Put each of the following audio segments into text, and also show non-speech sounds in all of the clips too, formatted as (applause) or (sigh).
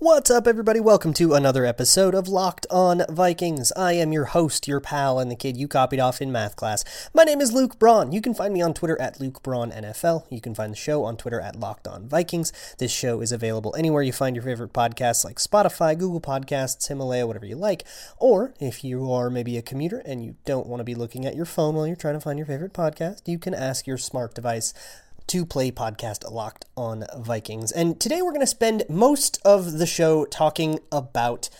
What's up, everybody? Welcome to another episode of Locked On Vikings. I am your host, your pal, and the kid you copied off in math class. My name is Luke Braun. You can find me on Twitter at Luke Braun NFL. You can find the show on Twitter at Locked On Vikings. This show is available anywhere you find your favorite podcasts like Spotify, Google Podcasts, Himalaya, whatever you like. Or if you are maybe a commuter and you don't want to be looking at your phone while you're trying to find your favorite podcast, you can ask your smart device to play podcast Locked on Vikings. And today we're going to spend most of the show talking about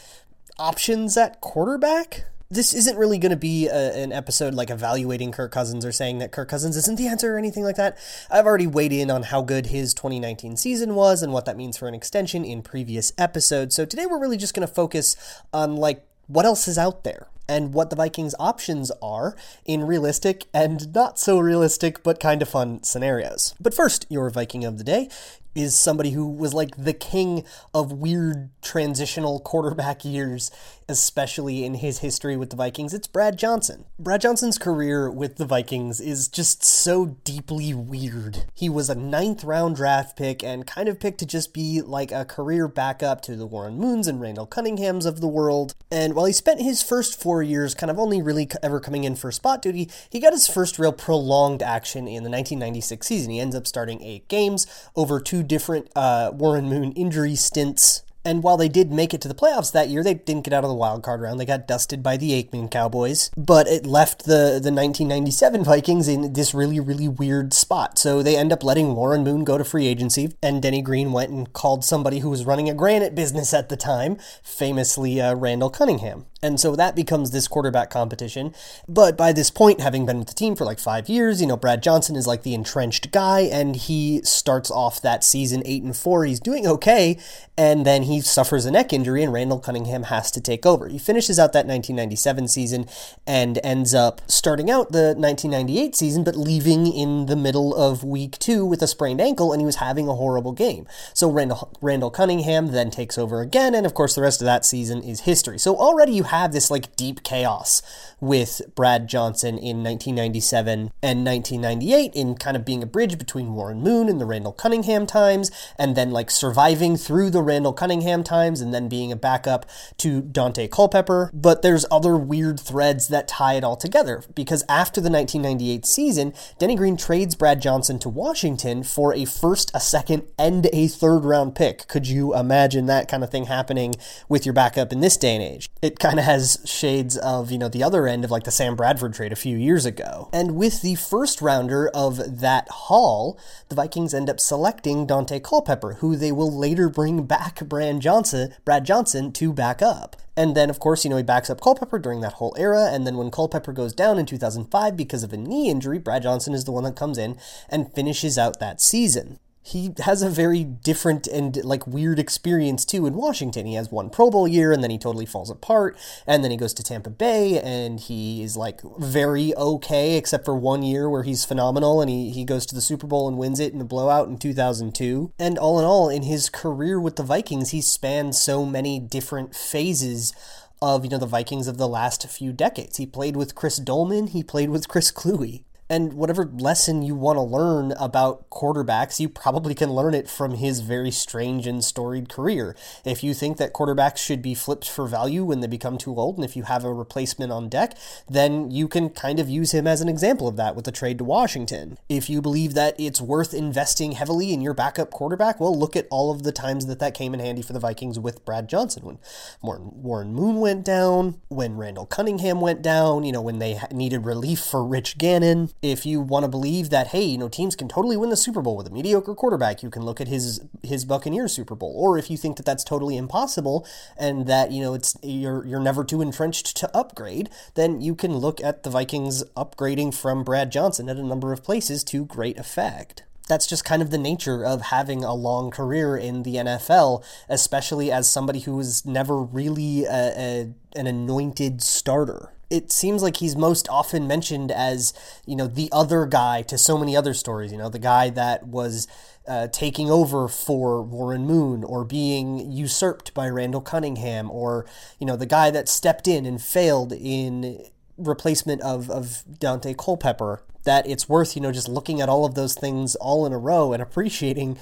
options at quarterback. This isn't really going to be a, an episode like evaluating Kirk Cousins or saying that Kirk Cousins isn't the answer or anything like that. I've already weighed in on how good his 2019 season was and what that means for an extension in previous episodes. So today we're really just going to focus on like what else is out there and what the Vikings' options are in realistic and not so realistic but kind of fun scenarios. But first, your Viking of the day is somebody who was like the king of weird transitional quarterback (laughs) years, especially in his history with the Vikings. It's Brad Johnson. Brad Johnson's career with the Vikings is just so deeply weird. He was a ninth round draft pick and kind of picked to just be like a career backup to the Warren Moons and Randall Cunninghams of the world. And while he spent his first four years kind of only really ever coming in for spot duty, he got his first real prolonged action in the 1996 season. He ends up starting eight games over two different uh, Warren Moon injury stints. And while they did make it to the playoffs that year, they didn't get out of the wild card round. They got dusted by the Aikman Cowboys, but it left the the 1997 Vikings in this really really weird spot. So they end up letting Warren Moon go to free agency, and Denny Green went and called somebody who was running a granite business at the time, famously uh, Randall Cunningham. And so that becomes this quarterback competition. But by this point, having been with the team for like five years, you know, Brad Johnson is like the entrenched guy, and he starts off that season eight and four. He's doing okay, and then he suffers a neck injury, and Randall Cunningham has to take over. He finishes out that 1997 season and ends up starting out the 1998 season, but leaving in the middle of week two with a sprained ankle, and he was having a horrible game. So Randall, Randall Cunningham then takes over again, and of course, the rest of that season is history. So already you have this like deep chaos with Brad Johnson in 1997 and 1998 in kind of being a bridge between Warren Moon and the Randall Cunningham times, and then like surviving through the Randall Cunningham times and then being a backup to Daunte Culpepper. But there's other weird threads that tie it all together because after the 1998 season, Denny Green trades Brad Johnson to Washington for a first, a second, and a third round pick. Could you imagine that kind of thing happening with your backup in this day and age? It kind of has shades of, you know, the other end of like the Sam Bradford trade a few years ago. And with the first rounder of that haul, the Vikings end up selecting Daunte Culpepper, who they will later bring back Brad Johnson, Brad Johnson to back up. And then, of course, you know, he backs up Culpepper during that whole era. And then when Culpepper goes down in 2005 because of a knee injury, Brad Johnson is the one that comes in and finishes out that season he has a very different and like weird experience too in Washington. He has one Pro Bowl year and then he totally falls apart. And then he goes to Tampa Bay and he is like very okay, except for one year where he's phenomenal and he, he goes to the Super Bowl and wins it in a blowout in 2002. And all in all, in his career with the Vikings, he spanned so many different phases of, you know, the Vikings of the last few decades. He played with Chris Doleman, he played with Chris Kluwe and whatever lesson you want to learn about quarterbacks, you probably can learn it from his very strange and storied career. If you think that quarterbacks should be flipped for value when they become too old, and if you have a replacement on deck, then you can kind of use him as an example of that with the trade to Washington. If you believe that it's worth investing heavily in your backup quarterback, well, look at all of the times that that came in handy for the Vikings with Brad Johnson. When Warren Moon went down, when Randall Cunningham went down, you know, when they needed relief for Rich Gannon if you want to believe that hey, you know, teams can totally win the Super Bowl with a mediocre quarterback, you can look at his his Buccaneers Super Bowl. Or if you think that that's totally impossible and that you know it's you're you're never too entrenched to upgrade, then you can look at the Vikings upgrading from Brad Johnson at a number of places to great effect that's just kind of the nature of having a long career in the NFL, especially as somebody who was never really a, a, an anointed starter. It seems like he's most often mentioned as, you know, the other guy to so many other stories, you know, the guy that was uh, taking over for Warren Moon or being usurped by Randall Cunningham or, you know, the guy that stepped in and failed in replacement of, of Daunte Culpepper that it's worth, you know, just looking at all of those things all in a row and appreciating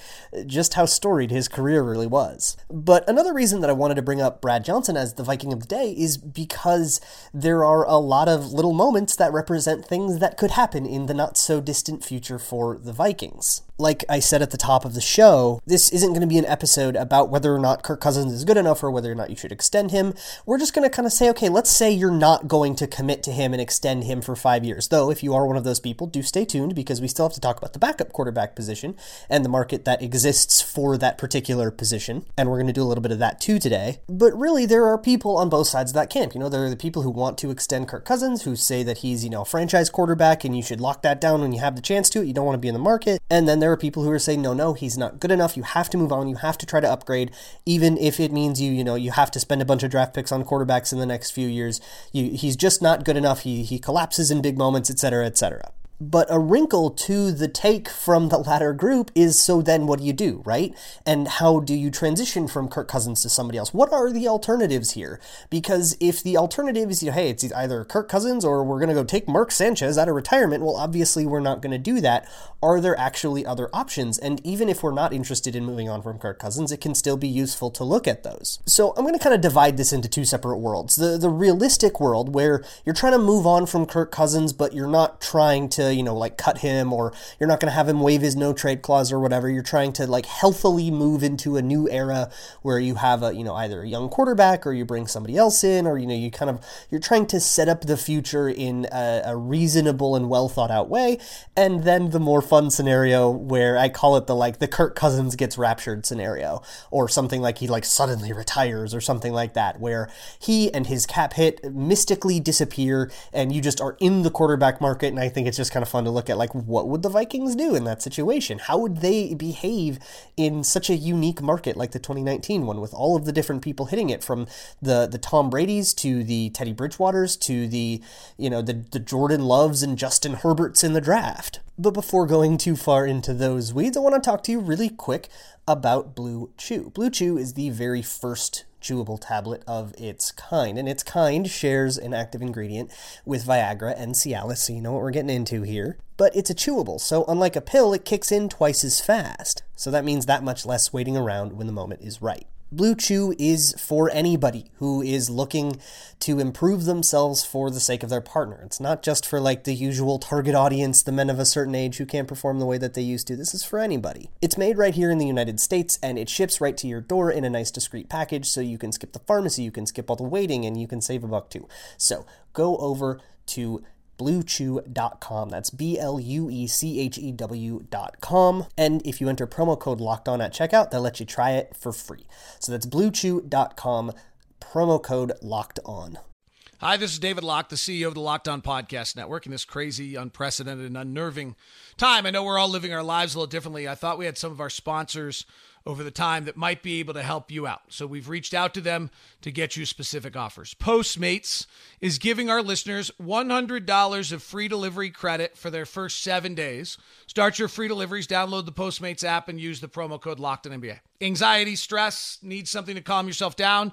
just how storied his career really was. But another reason that I wanted to bring up Brad Johnson as the Viking of the day is because there are a lot of little moments that represent things that could happen in the not so distant future for the Vikings like I said at the top of the show, this isn't going to be an episode about whether or not Kirk Cousins is good enough or whether or not you should extend him. We're just going to kind of say, okay, let's say you're not going to commit to him and extend him for five years. Though, if you are one of those people, do stay tuned because we still have to talk about the backup quarterback position and the market that exists for that particular position. And we're going to do a little bit of that too today. But really, there are people on both sides of that camp. You know, there are the people who want to extend Kirk Cousins, who say that he's, you know, a franchise quarterback and you should lock that down when you have the chance to. it. You don't want to be in the market. And then there are people who are saying, no, no, he's not good enough. You have to move on. You have to try to upgrade, even if it means you, you know, you have to spend a bunch of draft picks on quarterbacks in the next few years. You, he's just not good enough. He, he collapses in big moments, etc., etc. But a wrinkle to the take from the latter group is so then what do you do, right? And how do you transition from Kirk Cousins to somebody else? What are the alternatives here? Because if the alternative is, you know, hey, it's either Kirk Cousins or we're going to go take Mark Sanchez out of retirement, well, obviously we're not going to do that. Are there actually other options? And even if we're not interested in moving on from Kirk Cousins, it can still be useful to look at those. So I'm going to kind of divide this into two separate worlds. The, the realistic world where you're trying to move on from Kirk Cousins, but you're not trying to you know, like cut him or you're not going to have him waive his no trade clause or whatever. You're trying to like healthily move into a new era where you have a, you know, either a young quarterback or you bring somebody else in or, you know, you kind of, you're trying to set up the future in a, a reasonable and well thought out way. And then the more fun scenario where I call it the like the Kirk Cousins gets raptured scenario or something like he like suddenly retires or something like that where he and his cap hit mystically disappear and you just are in the quarterback market. And I think it's just kind kind of fun to look at like what would the Vikings do in that situation? How would they behave in such a unique market like the 2019 one with all of the different people hitting it from the the Tom Brady's to the Teddy Bridgewaters to the you know the the Jordan Loves and Justin Herberts in the draft. But before going too far into those weeds, I want to talk to you really quick about Blue Chew. Blue Chew is the very first chewable tablet of its kind, and its kind shares an active ingredient with Viagra and Cialis, so you know what we're getting into here. But it's a chewable, so unlike a pill, it kicks in twice as fast. So that means that much less waiting around when the moment is right. Blue Chew is for anybody who is looking to improve themselves for the sake of their partner. It's not just for like the usual target audience, the men of a certain age who can't perform the way that they used to. This is for anybody. It's made right here in the United States and it ships right to your door in a nice discreet package so you can skip the pharmacy, you can skip all the waiting, and you can save a buck too. So go over to bluechew.com. That's B L U E C H E W.com. And if you enter promo code locked on at checkout, they'll let you try it for free. So that's bluechew.com, promo code locked on. Hi, this is David Locke, the CEO of the Locked On Podcast Network. In this crazy, unprecedented, and unnerving time, I know we're all living our lives a little differently. I thought we had some of our sponsors over the time that might be able to help you out. So we've reached out to them to get you specific offers. Postmates is giving our listeners $100 of free delivery credit for their first seven days. Start your free deliveries, download the Postmates app, and use the promo code LOCKEDONNBA. Anxiety, stress, need something to calm yourself down?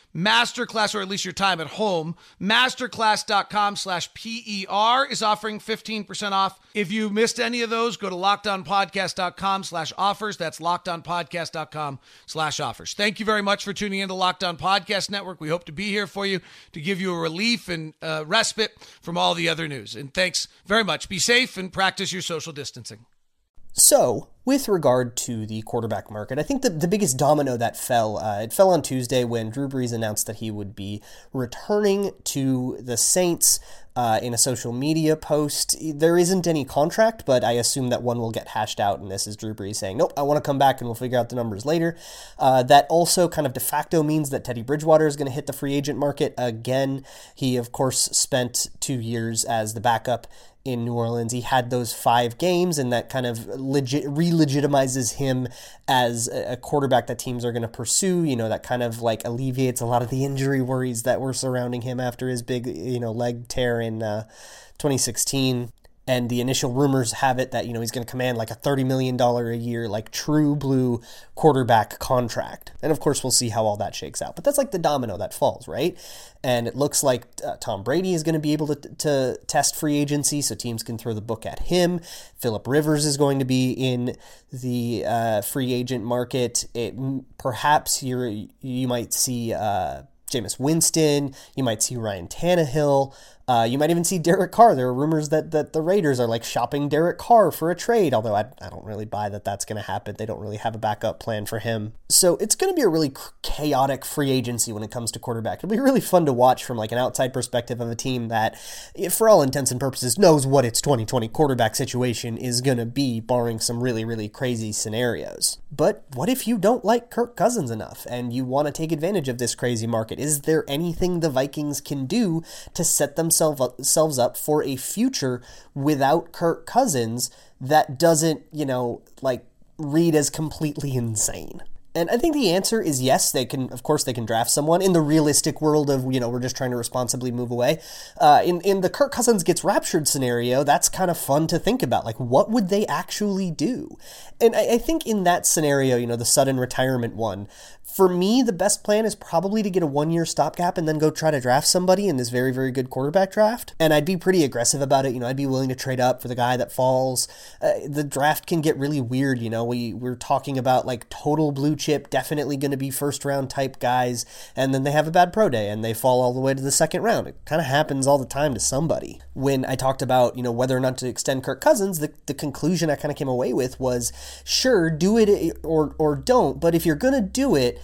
Masterclass, or at least your time at home, masterclass.com slash PER is offering 15% off. If you missed any of those, go to lockedonpodcast.com slash offers. That's lockedonpodcast.com slash offers. Thank you very much for tuning in to Locked On Podcast Network. We hope to be here for you to give you a relief and uh, respite from all the other news. And thanks very much. Be safe and practice your social distancing. So, with regard to the quarterback market, I think the, the biggest domino that fell, uh, it fell on Tuesday when Drew Brees announced that he would be returning to the Saints uh, in a social media post. There isn't any contract, but I assume that one will get hashed out. And this is Drew Brees saying, Nope, I want to come back and we'll figure out the numbers later. Uh, that also kind of de facto means that Teddy Bridgewater is going to hit the free agent market again. He, of course, spent two years as the backup in New Orleans. He had those five games, and that kind of legit re-legitimizes him as a quarterback that teams are going to pursue. You know, that kind of like alleviates a lot of the injury worries that were surrounding him after his big, you know, leg tear in uh, 2016 and the initial rumors have it that you know he's going to command like a 30 million dollar a year like true blue quarterback contract. And of course we'll see how all that shakes out. But that's like the domino that falls right? And it looks like uh, Tom Brady is going to be able to, to test free agency so teams can throw the book at him. Philip Rivers is going to be in the uh, free agent market. It perhaps you you might see uh, Jameis Winston, you might see Ryan Tannehill, uh, you might even see Derek Carr. There are rumors that, that the Raiders are like shopping Derek Carr for a trade, although I, I don't really buy that that's going to happen. They don't really have a backup plan for him. So it's going to be a really chaotic free agency when it comes to quarterback. It'll be really fun to watch from like an outside perspective of a team that, for all intents and purposes, knows what its 2020 quarterback situation is going to be, barring some really, really crazy scenarios. But what if you don't like Kirk Cousins enough and you want to take advantage of this crazy market? Is there anything the Vikings can do to set themselves themselves up for a future without Kirk Cousins that doesn't, you know, like read as completely (laughs) insane. And I think the answer is yes. They can, of course, they can draft someone in the realistic world of you know we're just trying to responsibly move away. Uh, in in the Kirk Cousins gets raptured scenario, that's kind of fun to think about. Like, what would they actually do? And I, I think in that scenario, you know, the sudden retirement one, for me, the best plan is probably to get a one year stopgap and then go try to draft somebody in this very, very good quarterback draft. And I'd be pretty aggressive about it. You know, I'd be willing to trade up for the guy that falls. Uh, the draft can get really weird. You know, we, we're talking about like total blue chip, definitely going to be first round type guys. And then they have a bad pro day and they fall all the way to the second round. It kind of happens all the time to somebody. When I talked about, you know, whether or not to extend Kirk Cousins, the, the conclusion I kind of came away with was sure, do it or, or don't. But if you're going to do it,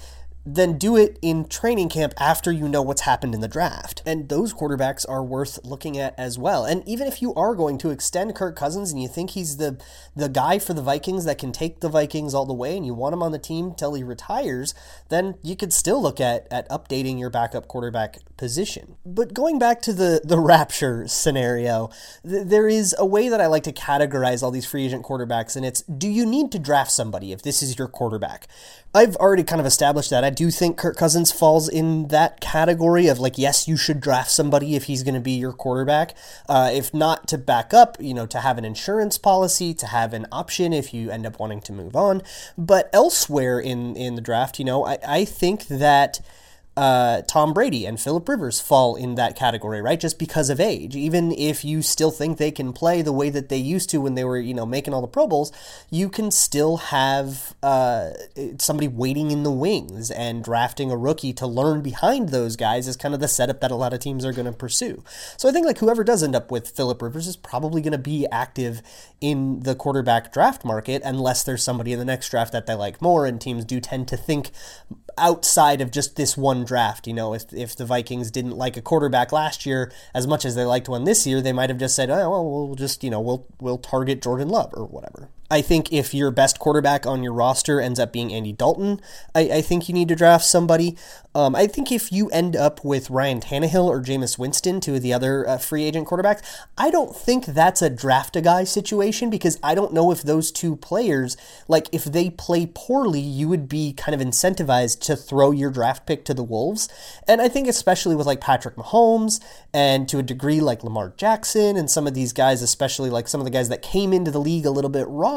then do it in training camp after you know what's happened in the draft. And those quarterbacks are worth looking at as well. And even if you are going to extend Kirk Cousins and you think he's the the guy for the Vikings that can take the Vikings all the way and you want him on the team till he retires, then you could still look at at updating your backup quarterback position. But going back to the the (laughs) rapture scenario, th- there is a way that I like to categorize all these free agent quarterbacks and it's do you need to draft somebody if this is your quarterback? I've already kind of established that. I do think Kirk Cousins falls in that category of like, yes, you should draft somebody if he's going to be your quarterback. Uh, if not to back up, you know, to have an insurance policy, to have an option if you end up wanting to move on. But elsewhere in in the draft, you know, I, I think that uh, Tom Brady and Philip Rivers fall in that category, right? Just because of age. Even if you still think they can play the way that they used to when they were, you know, making all the Pro Bowls, you can still have uh, somebody waiting in the wings and drafting a rookie to learn behind those guys is kind of the setup that a lot of teams are going to pursue. So I think like whoever does end up with Philip Rivers is probably going to be active in the quarterback draft market unless there's somebody in the next draft that they like more, and teams do tend to think outside of just this one draft. You know, if if the Vikings didn't like a quarterback last year as much as they liked one this year, they might have just said, "Oh, well, we'll just you know we'll we'll target Jordan Love or whatever." I think if your best quarterback on your roster ends up being Andy Dalton, I, I think you need to draft somebody. Um, I think if you end up with Ryan Tannehill or Jameis Winston, two of the other uh, free agent quarterbacks, I don't think that's a draft a guy situation because I don't know if those two players, like if they play poorly, you would be kind of incentivized to throw your draft pick to the Wolves. And I think especially with like Patrick Mahomes and to a degree like Lamar Jackson and some of these guys, especially like some of the guys that came into the league a little bit raw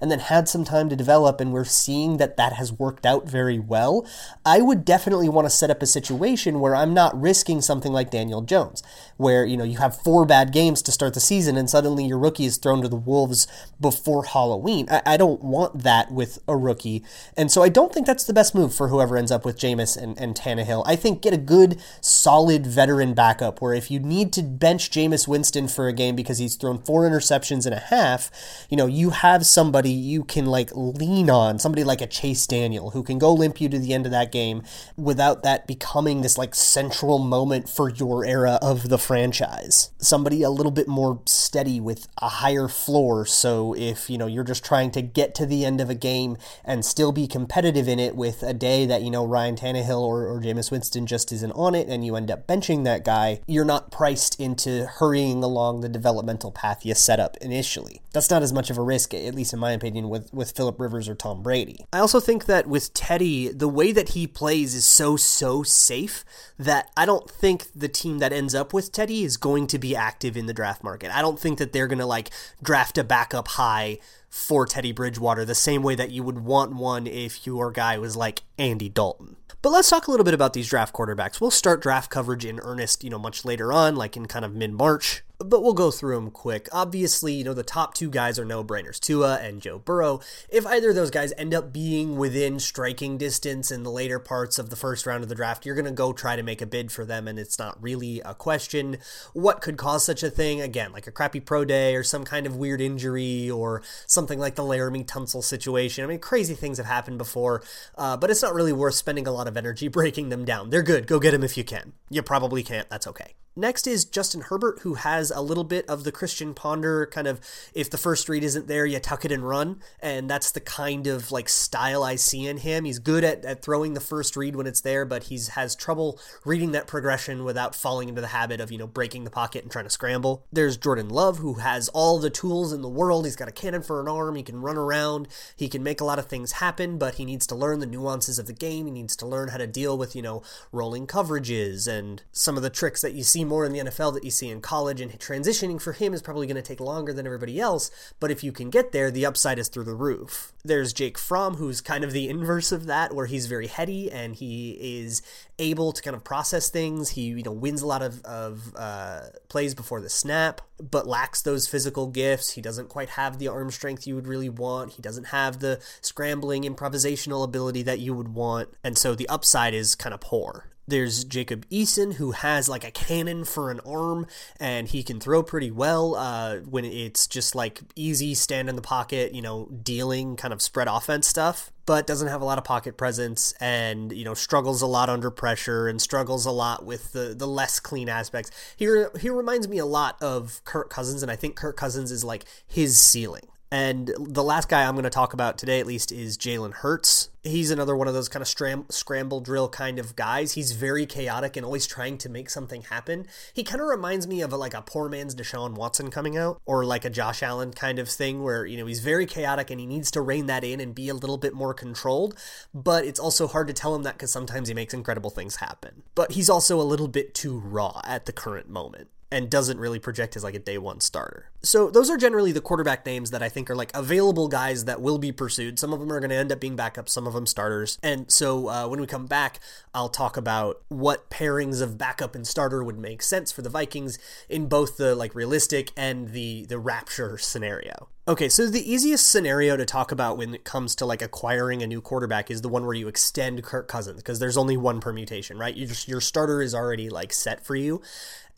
and then had some time to develop, and we're seeing that that has worked out very well, I would definitely want to set up a situation where I'm not risking something like Daniel Jones, where you know you have four bad games to start the season, and suddenly your rookie is thrown to the wolves before Halloween. I, I don't want that with a rookie, and so I don't think that's the best move for whoever ends up with Jameis and, and Tannehill. I think get a good, solid veteran backup where if you need to bench Jameis Winston for a game because he's thrown four interceptions and a half, you know you have have somebody you can like lean on, somebody like a Chase Daniel who can go limp you to the end of that game without that becoming this like central moment for your era of the franchise. Somebody a little bit more steady with a higher floor. So if, you know, you're just trying to get to the end of a game and still be competitive in it with a day that, you know, Ryan Tannehill or, or Jameis Winston just isn't on it and you end up benching that guy, you're not priced into hurrying along the developmental path you set up initially. That's not as much of a risk, at least in my opinion, with, with Philip Rivers or Tom Brady. I also think that with Teddy, the way that he plays is so, so safe that I don't think the team that ends up with Teddy is going to be active in the draft market. I don't think that they're going to like draft a backup high for Teddy Bridgewater the same way that you would want one if your guy was like Andy Dalton. But let's talk a little bit about these draft quarterbacks. We'll start draft coverage in earnest, you know, much later on, like in kind of mid March but we'll go through them quick. Obviously, you know, the top two guys are no brainers Tua and Joe Burrow. If either of those guys end up being within striking distance in the later parts of the first round of the draft, you're going to go try to make a bid for them, and it's not really a question. What could cause such a thing? Again, like a crappy pro day or some kind of weird injury or something like the Laremy Tunsil situation. I mean, crazy things have happened before, uh, but it's not really worth spending a lot of energy breaking them down. They're good. Go get them if you can. You probably can't. That's okay. Next is Justin Herbert, who has a little bit of the Christian Ponder kind of if the first read isn't there, you tuck it and run. And that's the kind of like style I see in him. He's good at, at throwing the first read when it's there, but he's has trouble reading that progression without falling into the habit of, you know, breaking the pocket and trying to scramble. There's Jordan Love, who has all the tools in the world. He's got a cannon for an arm, he can run around, he can make a lot of things happen, but he needs to learn the nuances of the game. He needs to learn how to deal with, you know, rolling coverages and some of the tricks that you see more in the NFL that you see in college, and transitioning for him is probably going to take longer than everybody else. But if you can get there, the upside is through the roof. There's Jake Fromm, who's kind of the inverse of that, where he's very heady and he is able to kind of process things. He you know wins a lot of of uh, plays before the snap, but lacks those physical gifts. He doesn't quite have the arm strength you would really want. He doesn't have the scrambling improvisational ability that you would want, and so the upside is kind of poor. There's Jacob Eason, who has like a cannon for an arm, and he can throw pretty well uh, when it's just like easy stand in the pocket, you know, dealing kind of spread offense stuff, but doesn't have a lot of pocket presence and, you know, struggles a lot under pressure and struggles a lot with the, the less clean aspects. He, re- he reminds me a lot of Kirk Cousins, and I think Kirk Cousins is like his ceiling. And the last guy I'm going to talk about today, at least, is Jalen Hurts. He's another one of those kind of stram- scramble drill kind of guys. He's very chaotic and always trying to make something happen. He kind of reminds me of a, like a poor man's Deshaun Watson coming out, or like a Josh Allen kind of thing, where you know he's very chaotic and he needs to rein that in and be a little bit more controlled. But it's also hard to tell him that because sometimes he makes incredible things happen. But he's also a little bit too raw at the current moment and doesn't really project as like a day one starter. So those are generally the quarterback names that I think are like available guys that will be pursued. Some of them are going to end up being backups, some of them starters. And so uh, when we come back, I'll talk about what pairings of backup and starter would make sense for the Vikings in both the like realistic and the the rapture scenario. Okay, so the easiest scenario to talk about when it comes to like acquiring a new quarterback is the one where you extend Kirk Cousins because there's only one permutation, right? You just, your starter is already like set for you.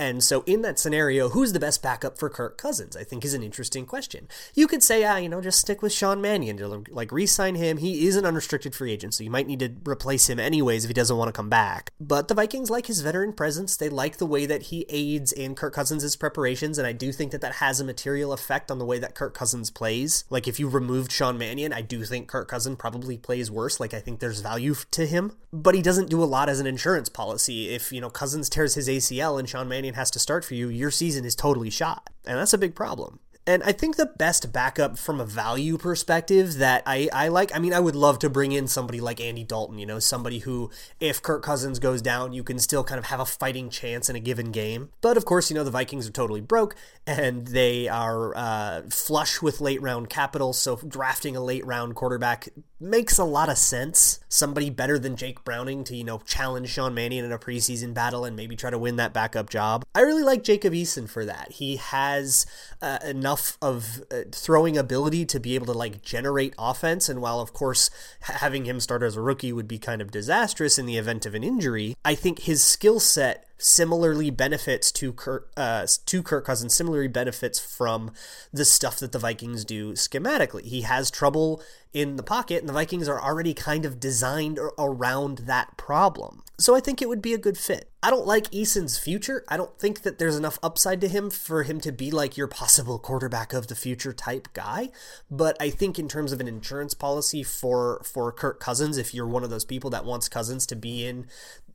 And so in that scenario, who's the best backup for Kirk Cousins? I think is an interesting question. You could say, ah, you know, just stick with Sean Mannion, like re-sign him. He is an unrestricted free agent, so you might need to replace him anyways if he doesn't want to come back. But the Vikings like his veteran presence. They like the way that he aids in Kirk Cousins' preparations, and I do think that that has a material effect on the way that Kirk Cousins plays. Like if you removed Sean Mannion, I do think Kirk Cousins probably plays worse. Like I think there's value to him, but he doesn't do a lot as an insurance policy. If you know Cousins tears his ACL and Sean Mannion has to start for you, your season is totally shot. And that's a big problem. And I think the best backup from a value perspective that I, I like, I mean, I would love to bring in somebody like Andy Dalton, you know, somebody who, if Kirk Cousins goes down, you can still kind of have a fighting chance in a given game. But of course, you know, the Vikings are totally broke and they are uh, flush with late round capital. So drafting a late round quarterback makes a lot of sense. Somebody better than Jake Browning to, you know, challenge Sean Mannion in a preseason battle and maybe try to win that backup job. I really like Jacob Eason for that. He has uh, enough enough of uh, throwing ability to be able to like generate offense. And while, of course, having him start as a rookie would be kind of disastrous in the event of an injury, I think his skill set similarly benefits to Kirk, uh, to Kirk Cousins, similarly benefits from the stuff that the Vikings do schematically. He has trouble in the pocket, and the Vikings are already kind of designed around that problem. So I think it would be a good fit. I don't like Eason's future. I don't think that there's enough upside to him for him to be like your possible quarterback of the future type guy. But I think in terms of an insurance policy for for Kirk Cousins, if you're one of those people that wants Cousins to be in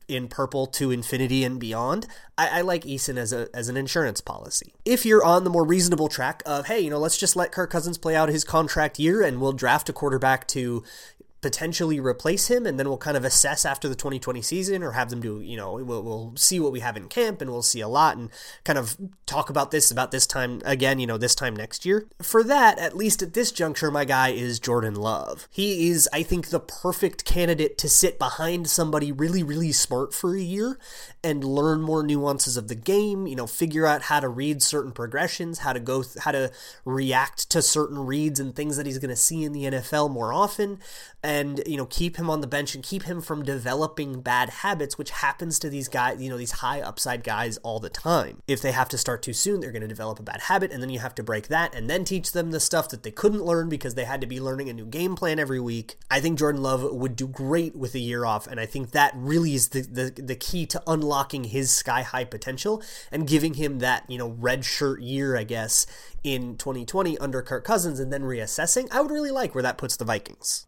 in purple to infinity and beyond, I, I, like Eason as a as an insurance policy. If you're on the more reasonable track of, hey, you know, let's just let Kirk Cousins play out his contract year and we'll draft a quarterback to potentially replace him, and then we'll kind of assess after the 2020 season or have them do, you know, we'll, we'll see what we have in camp and we'll see a lot and kind of talk about this about this time again, you know, this time next year. For that, at least at this juncture, my guy is Jordan Love. He is, I think, the perfect candidate to sit behind somebody really, really smart for a year and learn more nuances of the game, you know, figure out how to read certain progressions, how to go, th- how to react to certain reads and things that he's going to see in the NFL more often and you know keep him on the bench and keep him from developing bad habits which happens to these guys you know these high upside guys all the time. If they have to start too soon they're going to develop a bad habit and then you have to break that and then teach them the stuff that they couldn't learn because they had to be learning a new game plan every week. I think jordan love would do great with a year off and i think that really is the the, the key to unlocking his sky high potential and giving him that you know red shirt year i guess in 2020 under Kirk Cousins and then reassessing, I would really like where that puts the Vikings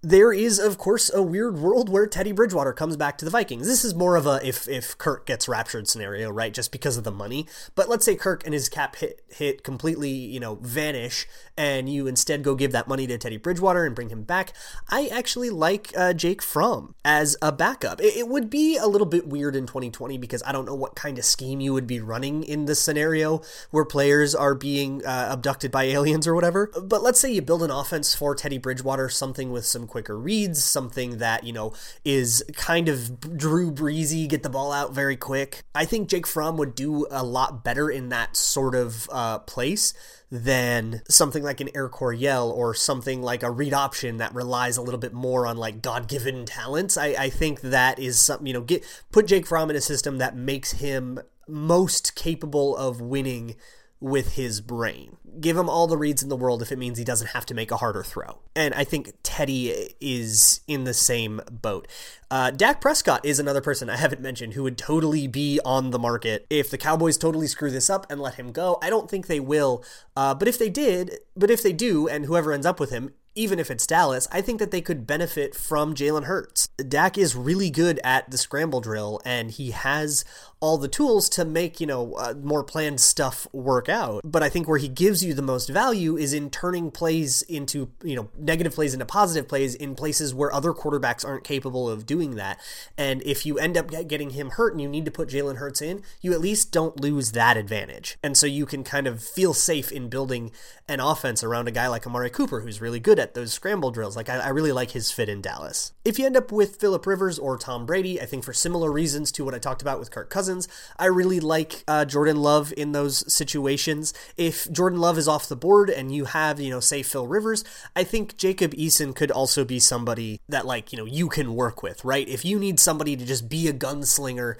there is, of course, a weird world where Teddy Bridgewater comes back to the Vikings. This is more of a if if Kirk gets raptured scenario, right? Just because of the money. But let's say Kirk and his cap hit hit completely, you know, vanish, and you instead go give that money to Teddy Bridgewater and bring him back. I actually like uh, Jake Fromm as a backup. It, it, would be a little bit weird in 2020 because I don't know what kind of scheme you would be running in this scenario where players are being uh, abducted by aliens or whatever. But let's say you build an offense for Teddy Bridgewater, something with some quicker reads, something that, you know, is kind of Drew Breesy, get the ball out very quick. I think Jake Fromm would do a lot better in that sort of uh, place than something like an Air Coryell or something like a read option that relies a little bit more on like God given talents. I, I think that is something, you know, get put Jake Fromm in a system that makes him most capable of winning with his brain. Give him all the reads in the world if it means he doesn't have to make a harder throw. And I think Teddy is in the same boat. Uh, Dak Prescott is another person I haven't mentioned who would totally be on the market if the Cowboys totally screw this up and let him go. I don't think they will, uh, but if they did, but if they do, and whoever ends up with him, even if it's Dallas, I think that they could benefit from Jalen Hurts. Dak is really good at the scramble drill, and he has all the tools to make, you know, uh, more planned stuff work out. But I think where he gives you the most value is in turning plays into, you know, negative plays into positive plays in places where other quarterbacks aren't capable of doing that. And if you end up getting him hurt and you need to put Jalen Hurts in, you at least don't lose that advantage. And so you can kind of feel safe in building an offense around a guy like Amari Cooper, who's really good at those scramble drills. Like, I, I really like his fit in Dallas. If you end up with Philip Rivers or Tom Brady, I think for similar reasons to what I talked about with Kirk Cousins, Cousins. I really like uh, Jordan Love in those situations. If Jordan Love is off the board and you have, you know, say Phil Rivers, I think Jacob Eason could also be somebody that, like, you know, you can work with, right? If you need somebody to just be a gunslinger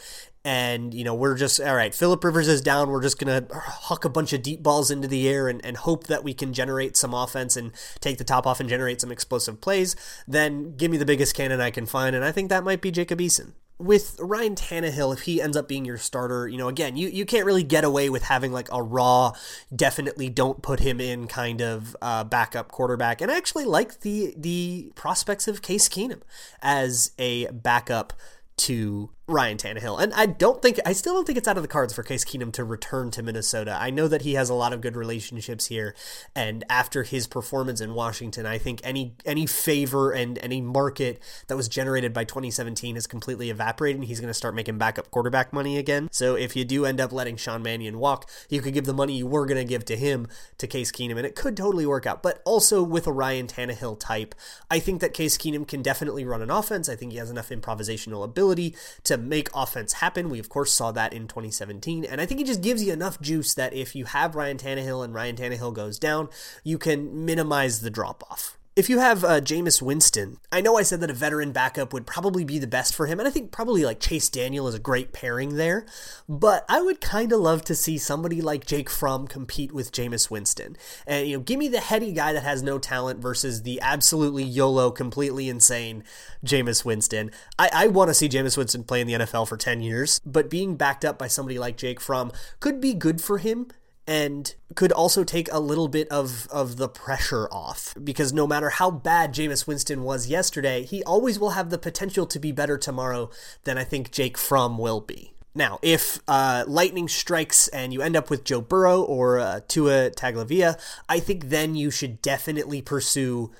and you know we're just all right philip rivers is down. We're just gonna huck a bunch of deep balls into the air and, and hope that we can generate some offense and take the top off and generate some explosive plays. Then give me the biggest cannon i can find and i think that might be jacob eason. With Ryan Tannehill, if he ends up being your starter, you know, again, you, you can't really get away with having like a raw, definitely don't put him in kind of uh, backup quarterback. And I actually like the the prospects of Case Keenum as a backup to Ryan Tannehill. And I don't think, I still don't think it's out of the cards for Case Keenum to return to Minnesota. I know that he has a lot of good relationships here. And after his performance in Washington, I think any, any favor and any market that was generated by 2017 has completely evaporated. And he's going to start making backup quarterback money again. So if you do end up letting Sean Mannion walk, you could give the money you were going to give to him to Case Keenum. And it could totally work out. But also with a Ryan Tannehill type, I think that Case Keenum can definitely run an offense. I think he has enough improvisational ability to make offense happen. We, of course, saw that in 2017. And I think it just gives you enough juice that if you have Ryan Tannehill and Ryan Tannehill goes down, you can minimize the drop off If you have uh, Jameis Winston, I know I said that a veteran backup would probably be the best for him, and I think probably like Chase Daniel is a great pairing there, but I would kind of love to see somebody like Jake Fromm compete with Jameis Winston. And, you know, give me the heady guy that has no talent versus the absolutely YOLO, completely insane Jameis Winston. I, I want to see Jameis Winston play in the NFL for 10 years, but being backed up by somebody like Jake Fromm could be good for him and could also take a little bit of, of the pressure off. Because no matter how bad Jameis Winston was yesterday, he always will have the potential to be better tomorrow than I think Jake Fromm will be. Now, if uh, lightning strikes and you end up with Joe Burrow or uh, Tua Tagovailoa, I think then you should definitely pursue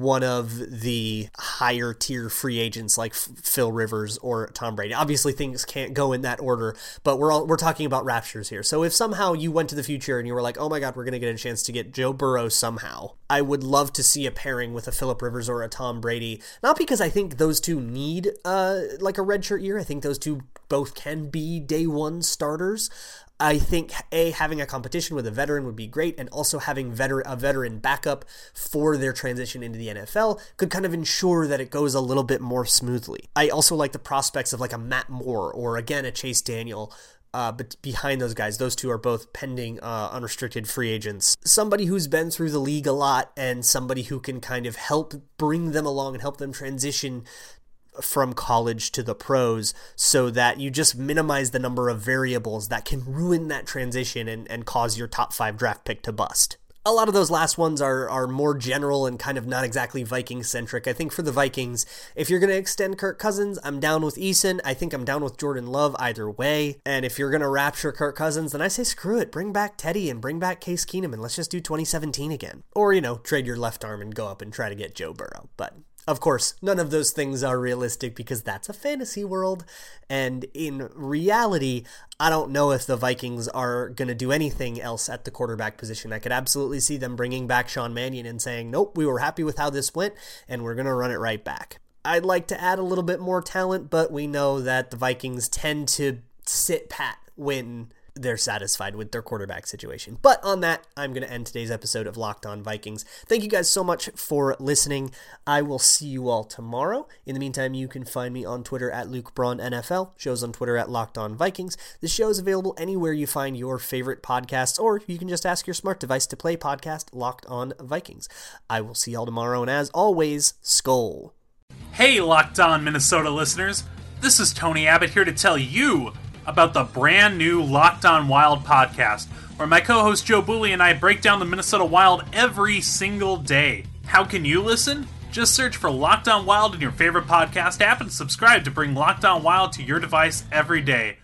one of the higher tier free agents like Phil Rivers or Tom Brady. Obviously, things can't go in that order, but we're all, we're talking about raptures here. So if somehow you went to the future and you were like, "Oh my God, we're going to get a chance to get Joe Burrow somehow," I would love to see a pairing with a Philip Rivers or a Tom Brady. Not because I think those two need uh, like a redshirt year. I think those two both can be day one starters. I think a having a competition with a veteran would be great, and also having veteran a veteran backup for their transition into the NFL could kind of ensure that it goes a little bit more smoothly. I also like the prospects of like a Matt Moore or again a Chase Daniel. Uh, but behind those guys, those two are both pending uh, unrestricted free agents. Somebody who's been through the league a lot and somebody who can kind of help bring them along and help them transition from college to the pros so that you just minimize the number of variables that can ruin that transition and, and cause your top five draft pick to bust. A lot of those last ones are are more general and kind of not exactly Viking centric. I think for the Vikings, if you're going to extend Kirk Cousins, I'm down with Eason. I think I'm down with Jordan Love either way. And if you're going to rapture Kirk Cousins, then I say screw it. Bring back Teddy and bring back Case Keenum and let's just do 2017 again. Or, you know, trade your left arm and go up and try to get Joe Burrow. But of course, none of those things are realistic because that's a fantasy world. And in reality, I don't know if the Vikings are going to do anything else at the quarterback position. I could absolutely see them bringing back Sean Mannion and saying, nope, we were happy with how this went, and we're going to run it right back. I'd like to add a little bit more talent, but we know that the Vikings tend to sit pat when they're satisfied with their quarterback situation. But on that, I'm going to end today's episode of Locked On Vikings. Thank you guys so much for listening. I will see you all tomorrow. In the meantime, you can find me on Twitter at Luke Braun NFL, shows on Twitter at Locked On Vikings. The show is available anywhere you find your favorite podcasts, or you can just ask your smart device to play podcast Locked On Vikings. I will see y'all tomorrow, and as always, Skol. Hey, Locked On Minnesota listeners. This is Tony Abbott here to tell you about the brand new Locked On Wild podcast, where my co host Joe Booley and I break down the Minnesota Wild every single day. How can you listen? Just search for Locked On Wild in your favorite podcast app and subscribe to bring Locked On Wild to your device every day.